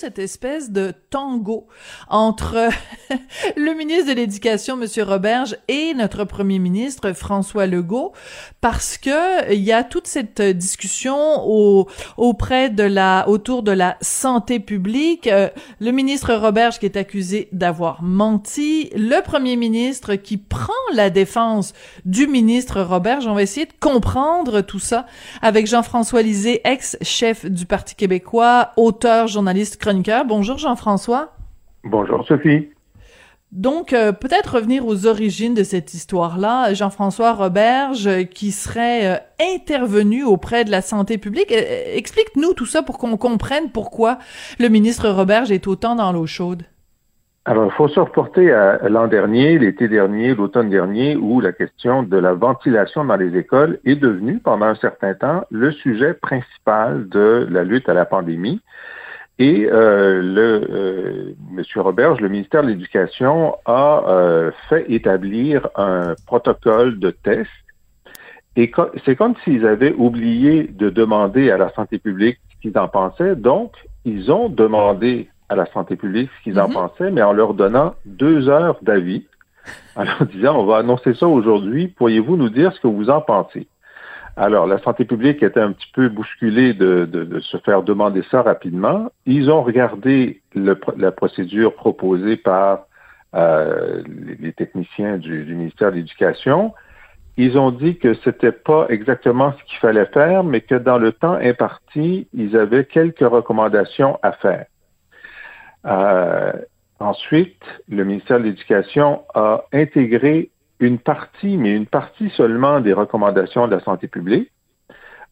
Cette espèce de tango entre le ministre de l'Éducation, Monsieur Roberge, et notre premier ministre, François Legault, parce que il y a toute cette discussion au, auprès de la, autour de la santé publique. Euh, le ministre Roberge qui est accusé d'avoir menti, le premier ministre qui prend la défense du ministre Roberge. On va essayer de comprendre tout ça avec Jean-François Lisée, ex-chef du Parti québécois, auteur, journaliste, Bonjour Jean-François. Bonjour Sophie. Donc, euh, peut-être revenir aux origines de cette histoire-là. Jean-François Roberge, euh, qui serait euh, intervenu auprès de la santé publique. Explique-nous tout ça pour qu'on comprenne pourquoi le ministre Roberge est autant dans l'eau chaude. Alors, il faut se reporter à l'an dernier, l'été dernier, l'automne dernier, où la question de la ventilation dans les écoles est devenue, pendant un certain temps, le sujet principal de la lutte à la pandémie. Et euh, le euh, Monsieur Roberge, le ministère de l'Éducation, a euh, fait établir un protocole de test. Et c'est comme s'ils avaient oublié de demander à la santé publique ce qu'ils en pensaient. Donc, ils ont demandé à la santé publique ce qu'ils en Mhm. pensaient, mais en leur donnant deux heures d'avis, en leur disant, on va annoncer ça aujourd'hui, pourriez-vous nous dire ce que vous en pensez? Alors, la santé publique était un petit peu bousculée de, se faire demander ça rapidement. Ils ont regardé la procédure proposée par euh, les, techniciens du, du ministère de l'Éducation. Ils ont dit que c'était pas exactement ce qu'il fallait faire, mais que dans le temps imparti, ils avaient quelques recommandations à faire. Euh, ensuite, le ministère de l'Éducation a intégré une partie, mais une partie seulement des recommandations de la santé publique,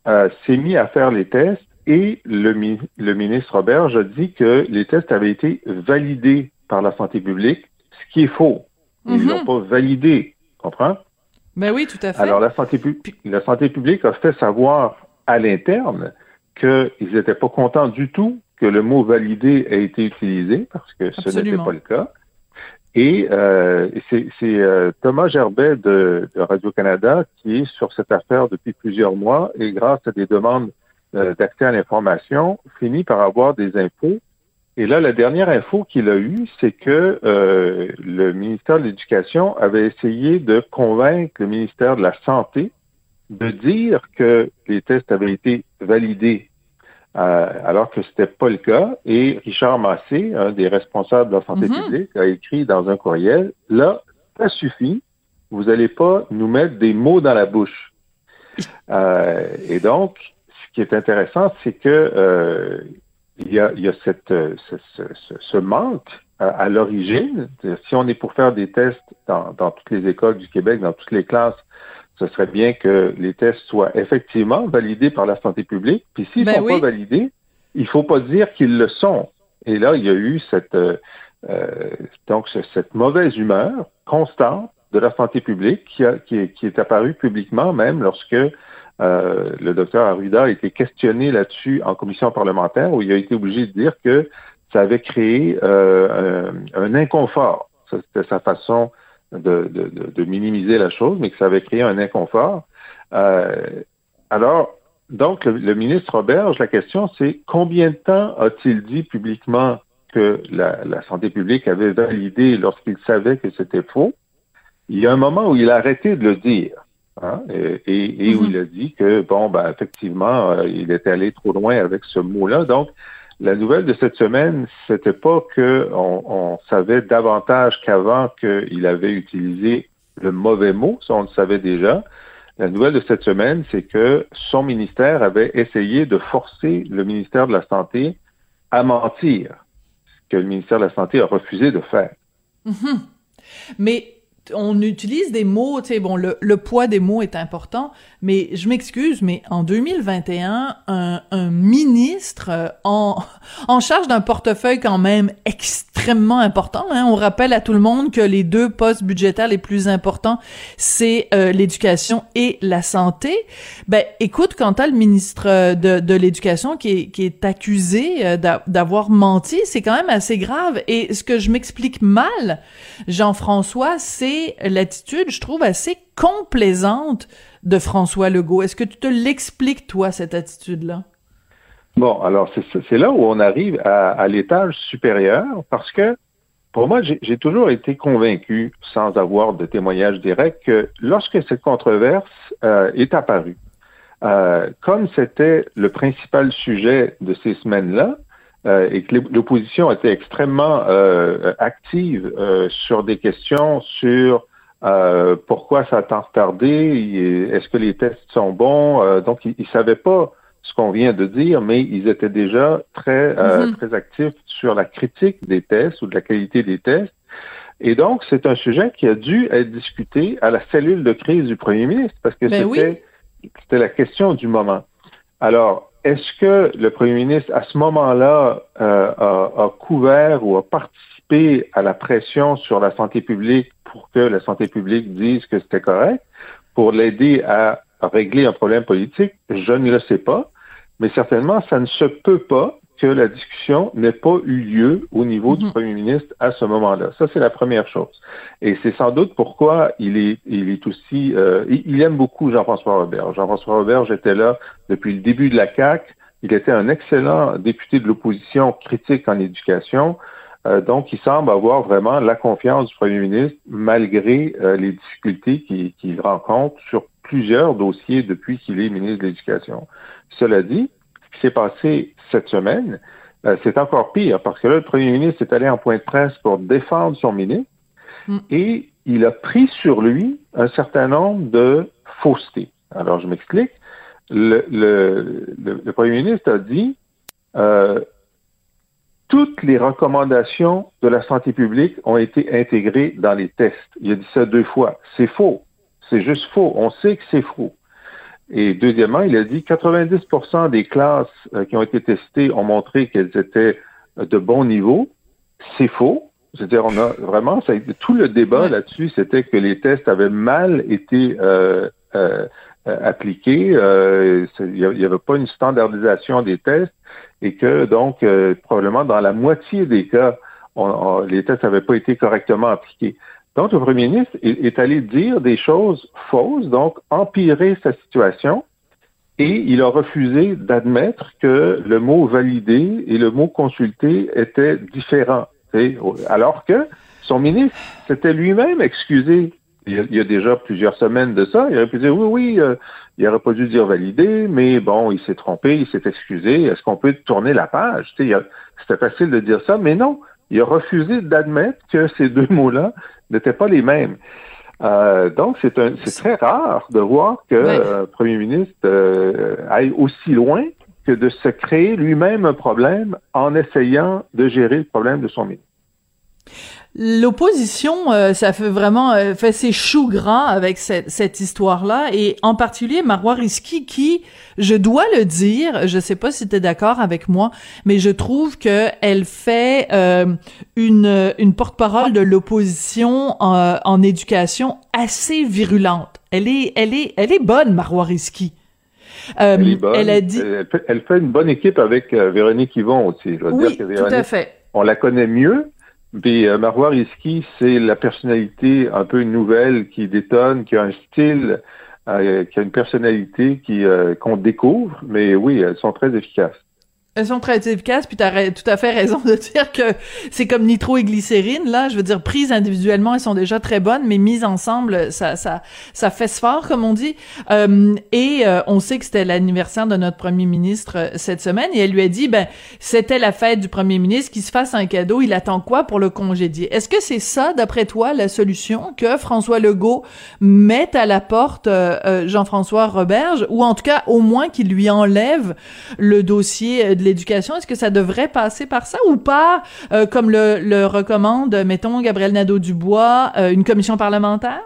euh, s'est mis à faire les tests et le, mi- le ministre Roberge a dit que les tests avaient été validés par la santé publique, ce qui est faux. Ils Mhm. l'ont pas validé, comprends? Ben oui, tout à fait. Alors la santé, pu- la santé publique a fait savoir à l'interne qu'ils n'étaient pas contents du tout que le mot validé ait été utilisé parce que ce n'était pas le cas. Et euh, c'est euh, Thomas Gerbet de, de Radio-Canada qui est sur cette affaire depuis plusieurs mois et grâce à des demandes euh, d'accès à l'information, finit par avoir des infos. Et là, la dernière info qu'il a eue, c'est que euh, le ministère de l'Éducation avait essayé de convaincre le ministère de la Santé de dire que les tests avaient été validés euh, alors que c'était pas le cas. Et Richard Massé, un des responsables de la santé Mhm. publique, a écrit dans un courriel, là, ça suffit, vous n'allez pas nous mettre des mots dans la bouche. Euh, et donc, ce qui est intéressant, c'est que euh, il y a, y a cette, ce, ce- ce- ce manque à, l'origine. Si on est pour faire des tests dans, dans toutes les écoles du Québec, dans toutes les classes, ce serait bien que les tests soient effectivement validés par la santé publique. Puis s'ils ne Ben sont oui. pas validés, il faut pas dire qu'ils le sont. Et là, il y a eu cette euh, euh, donc ce- cette mauvaise humeur constante de la santé publique qui, a- qui, est, qui est apparue publiquement même lorsque euh, le docteur Arruda a été questionné là-dessus en commission parlementaire où il a été obligé de dire que ça avait créé euh, un, un inconfort. C'était sa façon de, de, de- de minimiser la chose, mais que ça avait créé un inconfort. Euh, alors, donc, le, le ministre Roberge, la question, c'est combien de temps a-t-il dit publiquement que la, la santé publique avait validé lorsqu'il savait que c'était faux? Il y a un moment où il a arrêté de le dire. hein, et, et- et où Mhm. il a dit que, bon, ben, effectivement, euh, il était allé trop loin avec ce mot-là. Donc, la nouvelle de cette semaine, c'était pas que on, savait davantage qu'avant qu'il avait utilisé le mauvais mot, on le savait déjà. La nouvelle de cette semaine, c'est que son ministère avait essayé de forcer le ministère de la Santé à mentir, ce que le ministère de la Santé a refusé de faire. Mhm. Mais on utilise des mots, tu sais, bon, le, le poids des mots est important, mais je m'excuse, mais en 2021, un, un ministre euh, en, en charge d'un portefeuille quand même extrêmement important, hein, on rappelle à tout le monde que les deux postes budgétaires les plus importants, c'est euh, l'éducation et la santé. Ben, écoute, quand t'as le ministre euh, de, de l'éducation qui est, qui est accusé d'a- d'avoir menti, c'est quand même assez grave. Et ce que je m'explique mal, Jean-François, c'est l'attitude, je trouve, assez complaisante de François Legault. Est-ce que tu te l'expliques, toi, cette attitude-là? Bon, alors c'est là où on arrive à, l'étage supérieur, parce que pour moi, j'ai toujours été convaincu, sans avoir de témoignage direct, que lorsque cette controverse euh, est apparue, euh, comme c'était le principal sujet de ces semaines-là, euh, et que l'opposition était extrêmement euh, active euh, sur des questions sur pourquoi ça a tant retardé, est-ce que les tests sont bons. donc, ils ne savaient pas ce qu'on vient de dire, mais ils étaient déjà très, mm-hmm. très actifs sur la critique des tests ou de la qualité des tests. Et donc, c'est un sujet qui a dû être discuté à la cellule de crise du premier ministre, parce que ben c'était c'était la question du moment. Alors, est-ce que le premier ministre, à ce moment-là, euh, a, couvert ou a participé à la pression sur la santé publique pour que la santé publique dise que c'était correct, pour l'aider à régler un problème politique? Je ne le sais pas, mais certainement, ça ne se peut pas que la discussion n'ait pas eu lieu au niveau du mhm. premier ministre à ce moment-là. Ça, c'est la première chose. Et c'est sans doute pourquoi il est, il est aussi, euh, il, aime beaucoup Jean-François Robert. Jean-François Robert, j'étais là depuis le début de la CAQ. Il était un excellent député de l'opposition critique en éducation. Euh, donc, il semble avoir vraiment la confiance du premier ministre malgré euh, les difficultés qu'il rencontre sur plusieurs dossiers depuis qu'il est ministre de l'Éducation. Cela dit, qui s'est passé cette semaine, euh, c'est encore pire parce que là, le premier ministre est allé en point de presse pour défendre son ministre mm. et il a pris sur lui un certain nombre de faussetés. Alors, je m'explique. Le, le, premier ministre a dit euh, toutes les recommandations de la santé publique ont été intégrées dans les tests. Il a dit ça deux fois. C'est faux. C'est juste faux. On sait que c'est faux. Et deuxièmement, il a dit 90% des classes euh, qui ont été testées ont montré qu'elles étaient euh, de bon niveau. C'est faux. C'est-à-dire, on a vraiment, ça tout le débat là-dessus, c'était que les tests avaient mal été euh, euh, appliqués. il n'y avait pas une standardisation des tests et que donc probablement dans la moitié des cas, les tests n'avaient pas été correctement appliqués. Donc, le premier ministre est, allé dire des choses fausses, donc empirer sa situation, et il a refusé d'admettre que le mot validé et le mot consulté étaient différents. Alors que son ministre s'était lui-même excusé il y, a, déjà plusieurs semaines de ça. Il aurait pu dire oui, oui, euh, il n'aurait pas dû dire validé, mais bon, il s'est trompé, il s'est excusé. Est-ce qu'on peut tourner la page? C'était facile de dire ça, mais non. Il a refusé d'admettre que ces deux mots-là n'étaient pas les mêmes. Euh, donc, c'est très rare de voir que euh, Premier ministre euh, aille aussi loin que de se créer lui-même un problème en essayant de gérer le problème de son ministre. L'opposition, euh, ça fait vraiment euh, fait ses choux gras avec cette, cette histoire-là, et en particulier Marois Risky, qui, je dois le dire, je sais pas si tu es d'accord avec moi, mais je trouve que elle fait euh, une, une porte-parole de l'opposition en, en, éducation assez virulente. Elle est, elle est, elle est bonne, Marois Risky. elle, est bonne. elle a dit. Elle fait, une bonne équipe avec Véronique Yvon aussi. Je oui, dire que Véronique, tout à fait. On la connaît mieux, puis euh, c'est la personnalité un peu nouvelle qui détonne, qui a un style, euh, qui a une personnalité qui euh, qu'on découvre, mais oui, elles sont très efficaces. Elles sont très efficaces, puis tu as tout à fait raison de dire que c'est comme nitro et glycérine, là. Je veux dire, prises individuellement, elles sont déjà très bonnes, mais mises ensemble, ça, ça, ça fesse fort, comme on dit. Euh, et euh, on sait que c'était l'anniversaire de notre premier ministre euh, cette semaine, et elle lui a dit, ben, c'était la fête du premier ministre, qu'il se fasse un cadeau, il attend quoi pour le congédier? Est-ce que c'est ça, d'après toi, la solution que François Legault mette à la porte Jean-François Roberge, ou en tout cas, au moins qu'il lui enlève le dossier de l'éducation, est-ce que ça devrait passer par ça ou pas, euh, comme le, recommande, mettons, Gabriel Nadeau-Dubois, euh, une commission parlementaire?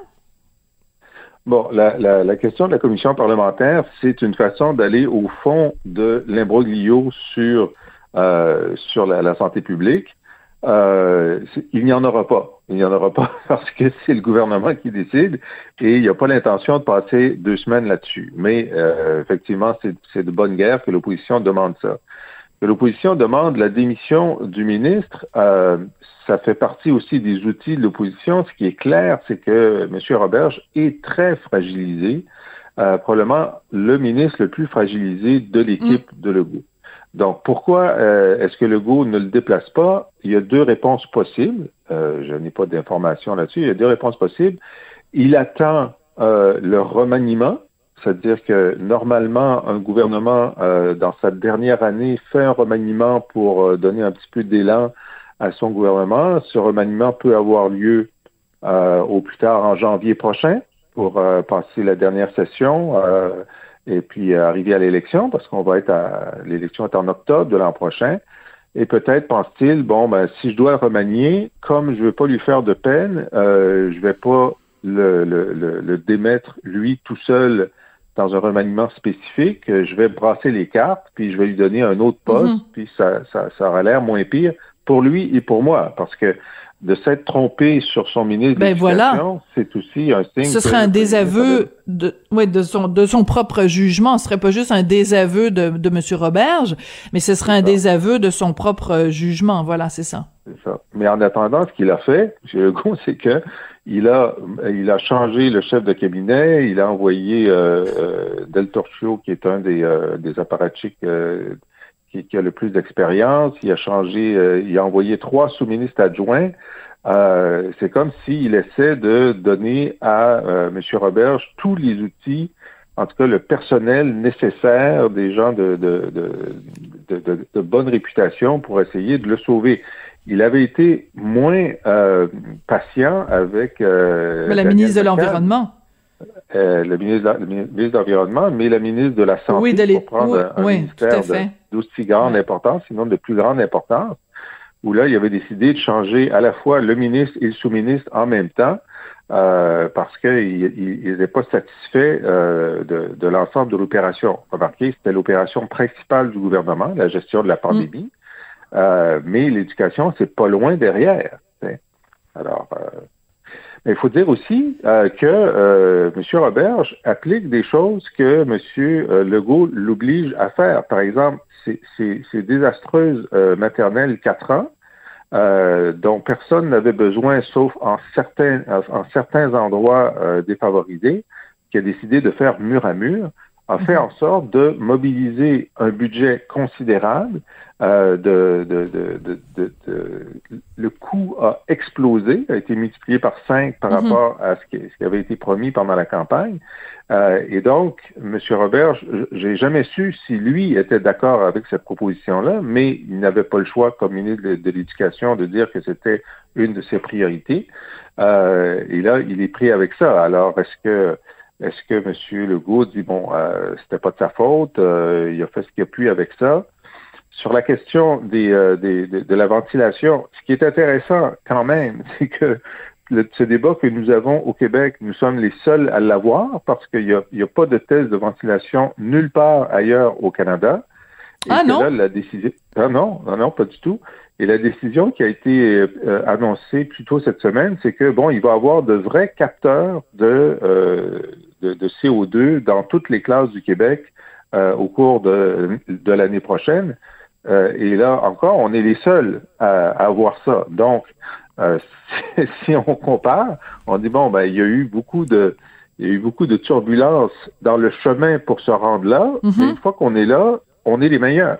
Bon, la, question de la commission parlementaire, c'est une façon d'aller au fond de l'imbroglio sur, euh, sur la, santé publique. Il n'y en aura pas. Il n'y en aura pas parce que c'est le gouvernement qui décide et il n'y a pas l'intention de passer deux semaines là-dessus. Mais effectivement, c'est de bonne guerre que l'opposition demande ça. que l'opposition demande la démission du ministre, euh, ça fait partie aussi des outils de l'opposition. Ce qui est clair, c'est que M. Roberge est très fragilisé, euh, probablement le ministre le plus fragilisé de l'équipe mm. de Legault. Donc, pourquoi euh, est-ce que Legault ne le déplace pas? Il y a deux réponses possibles. Euh, je n'ai pas d'informations là-dessus. Il y a deux réponses possibles. Il attend euh, le remaniement, c'est-à-dire que normalement, un gouvernement, dans sa dernière année, fait un remaniement pour donner un petit peu d'élan à son gouvernement. Ce remaniement peut avoir lieu au plus tard en janvier prochain pour passer la dernière session et puis euh, arriver à l'élection, parce qu'on va être à l'élection est en octobre de l'an prochain. Et peut-être pense-t-il, bon, ben, si je dois remanier, comme je ne veux pas lui faire de peine, euh, je vais pas le, le, le, démettre lui tout seul dans un remaniement spécifique. Je vais brasser les cartes, puis je vais lui donner un autre poste, mm-hmm. puis ça, ça, ça aura l'air moins pire pour lui et pour moi, parce que de s'être trompé sur son ministre ben voilà. c'est aussi un signe. Ce serait un désaveu de, ouais, de son de son propre jugement. Ce serait pas juste un désaveu de de Monsieur Roberge, mais ce serait un désaveu de son propre jugement. Voilà, c'est ça. C'est ça. Mais en attendant, ce qu'il a fait, M. Legault, c'est que il a il a changé le chef de cabinet. Il a envoyé euh, euh Del Torchio, qui est un des euh, des apparatchiks euh, qui, a le plus d'expérience. Il a changé, euh, il a envoyé trois sous-ministres adjoints. Euh, c'est comme s'il essaie de donner à euh, M. Roberge tous les outils, en tout cas le personnel nécessaire des gens de, de, de, de bonne réputation pour essayer de le sauver. Il avait été moins euh, patient avec la ministre de l'Environnement. Euh, le, ministre de, l'Environnement, mais la ministre de la Santé oui, de pour prendre un ministère d'aussi grande importance, sinon de plus grande importance, où là, il avait décidé de changer à la fois le ministre et le sous-ministre en même temps, euh, parce qu'ils n'étaient pas satisfaits euh, de, de l'ensemble de l'opération. Remarquez, c'était l'opération principale du gouvernement, la gestion de la pandémie, mm. euh, mais l'éducation, c'est pas loin derrière. Alors, euh, mais il faut dire aussi euh, que euh, M. Roberge applique des choses que M. Euh, Legault l'oblige à faire. Par exemple, ces désastreuses euh, maternelles 4 ans, dont personne n'avait besoin, sauf en certains, en certains endroits défavorisés, qui a décidé de faire mur à mur, a fait en sorte de mobiliser un budget considérable. Euh, de, de, de, le coût a explosé, a été multiplié par cinq par mhm. rapport à ce qui, ce qui, avait été promis pendant la campagne. Euh, et donc, M. Robert, j'ai jamais su si lui était d'accord avec cette proposition-là, mais il n'avait pas le choix comme ministre de, l'Éducation de dire que c'était une de ses priorités. Euh, et là, il est pris avec ça. Alors, est-ce que est-ce que M. Legault dit bon, euh, c'était pas de sa faute, euh, il a fait ce qu'il a pu avec ça? Sur la question des, euh, de, la ventilation, ce qui est intéressant quand même, c'est que ce débat que nous avons au Québec, nous sommes les seuls à l'avoir parce qu'il n'y a, a, pas de test de ventilation nulle part ailleurs au Canada. Ah non? la décision... Ah non, non, non, pas du tout. Et la décision qui a été euh, annoncée plus tôt cette semaine, c'est que bon, il va y avoir de vrais capteurs de, euh, de, de, CO2 dans toutes les classes du Québec euh, au cours de, de l'année prochaine. Euh, et là encore, on est les seuls à, à avoir ça. Donc, euh, si, si, on compare, on dit bon, ben il y a eu beaucoup de il y a eu beaucoup de turbulences dans le chemin pour se rendre là. Mm-hmm. Mais une fois qu'on est là, on est les meilleurs.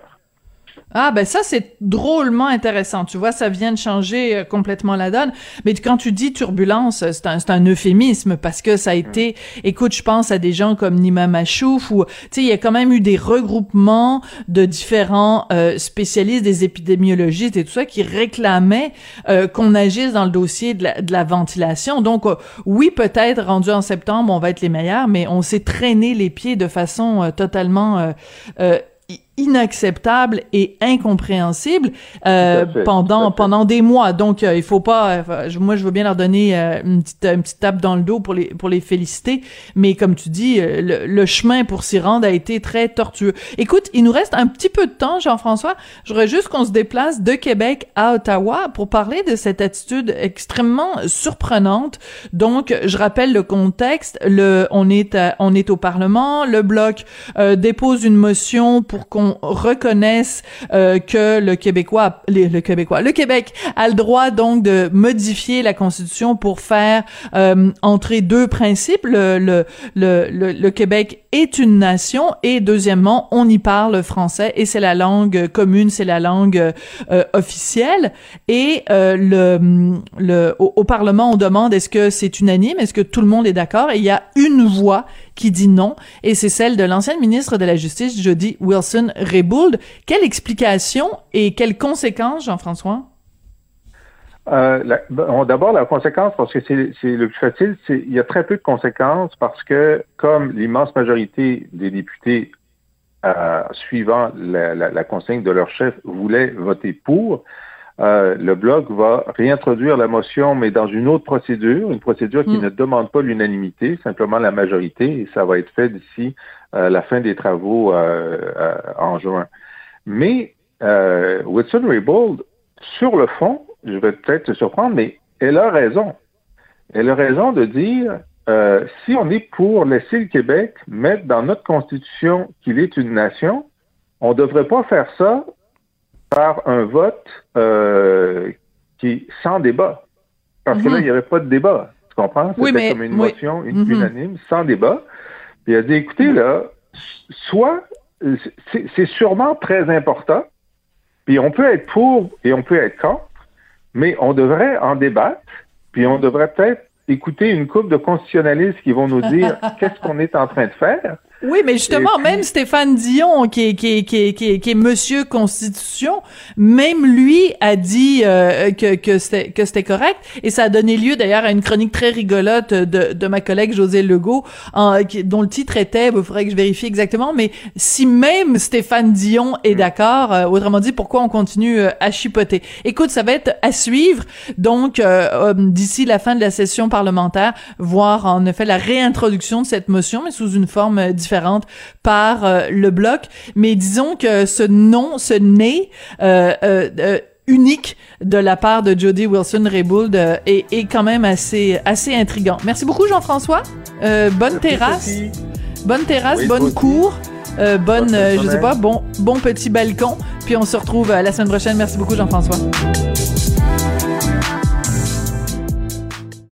Ah ben ça c'est drôlement intéressant. Tu vois, ça vient de changer euh, complètement la donne. Mais quand tu dis turbulence, c'est un, un euphémisme parce que ça a été. Écoute, je pense à des gens comme Nima Machouf ou tu sais, il y a quand même eu des regroupements de différents euh, spécialistes, des épidémiologistes et tout ça qui réclamaient euh, qu'on agisse dans le dossier de la, de la ventilation. Donc oui, peut-être rendu en septembre, on va être les meilleurs, mais on s'est traîné les pieds de façon totalement il, inacceptable et incompréhensible euh, pendant pendant des mois. Donc euh, il faut pas euh, moi je veux bien leur donner euh, une petite une petite tape dans le dos pour les pour les féliciter, mais comme tu dis le, le chemin pour s'y rendre a été très tortueux. Écoute, il nous reste un petit peu de temps Jean-François, j'aurais juste qu'on se déplace de Québec à Ottawa pour parler de cette attitude extrêmement surprenante. Donc je rappelle le contexte, le on est on est au parlement, le bloc dépose une motion pour qu'on qu'on reconnaisse euh, que le Québécois, le Québécois, le Québec a le droit donc de modifier la Constitution pour faire euh, entrer deux principes. Le, le, le, le, Québec est une nation et deuxièmement, on y parle français et c'est la langue commune, c'est la langue euh, officielle. Et le, le au, au, Parlement, on demande est-ce que c'est unanime, est-ce que tout le monde est d'accord? Et il y a une voix qui dit non, et c'est celle de l'ancienne ministre de la Justice, Jody Wilson-Raybould. Quelle explication et quelles conséquences, Jean-François? Euh, D'abord, la conséquence, parce que c'est le plus facile, il y a très peu de conséquences parce que, comme l'immense majorité des députés, euh, suivant la, la, la, consigne de leur chef, voulaient voter pour, euh, le Bloc va réintroduire la motion, mais dans une autre procédure, une procédure qui mm. ne demande pas l'unanimité, simplement la majorité, et ça va être fait d'ici euh, la fin des travaux euh, en juin. Mais Whitson Raybould, sur le fond, je vais peut-être te surprendre, mais elle a raison. Elle a raison de dire si on est pour laisser le Québec mettre dans notre constitution qu'il est une nation, on ne devrait pas faire ça par un vote euh, qui sans débat. Parce que là, mhm. il n'y avait pas de débat. Tu comprends? C'était comme une motion mhm. unanime, sans débat. Puis il a dit, écoutez, là, soit c'est sûrement très important, puis on peut être pour et on peut être contre, mais on devrait en débattre, puis on devrait peut-être écouter une couple de constitutionnalistes qui vont nous dire qu'est-ce qu'on est en train de faire? Oui, mais justement, même Stéphane Dion, qui est, qui est, qui est, qui est, Monsieur Constitution, même lui a dit euh, que, que c'était que c'était correct, et ça a donné lieu d'ailleurs à une chronique très rigolote de, de ma collègue José Legault, en, dont le titre était, il faudrait que je vérifie exactement, mais si même Stéphane Dion est mm. d'accord, euh, autrement dit, pourquoi on continue euh, à chipoter? Écoute, ça va être à suivre, donc d'ici la fin de la session parlementaire, voir en effet la réintroduction de cette motion, mais sous une forme différente par euh, le bloc. Mais disons que ce nom, ce nez euh, euh, unique de la part de Jody Wilson-Raybould est, est, quand même assez, assez intrigant. Merci beaucoup, Jean-François. bonne terrasse. Bonne terrasse, bonne cour. bonne, je sais pas, bon, bon petit balcon. Puis on se retrouve la semaine prochaine. Merci beaucoup, Jean-François.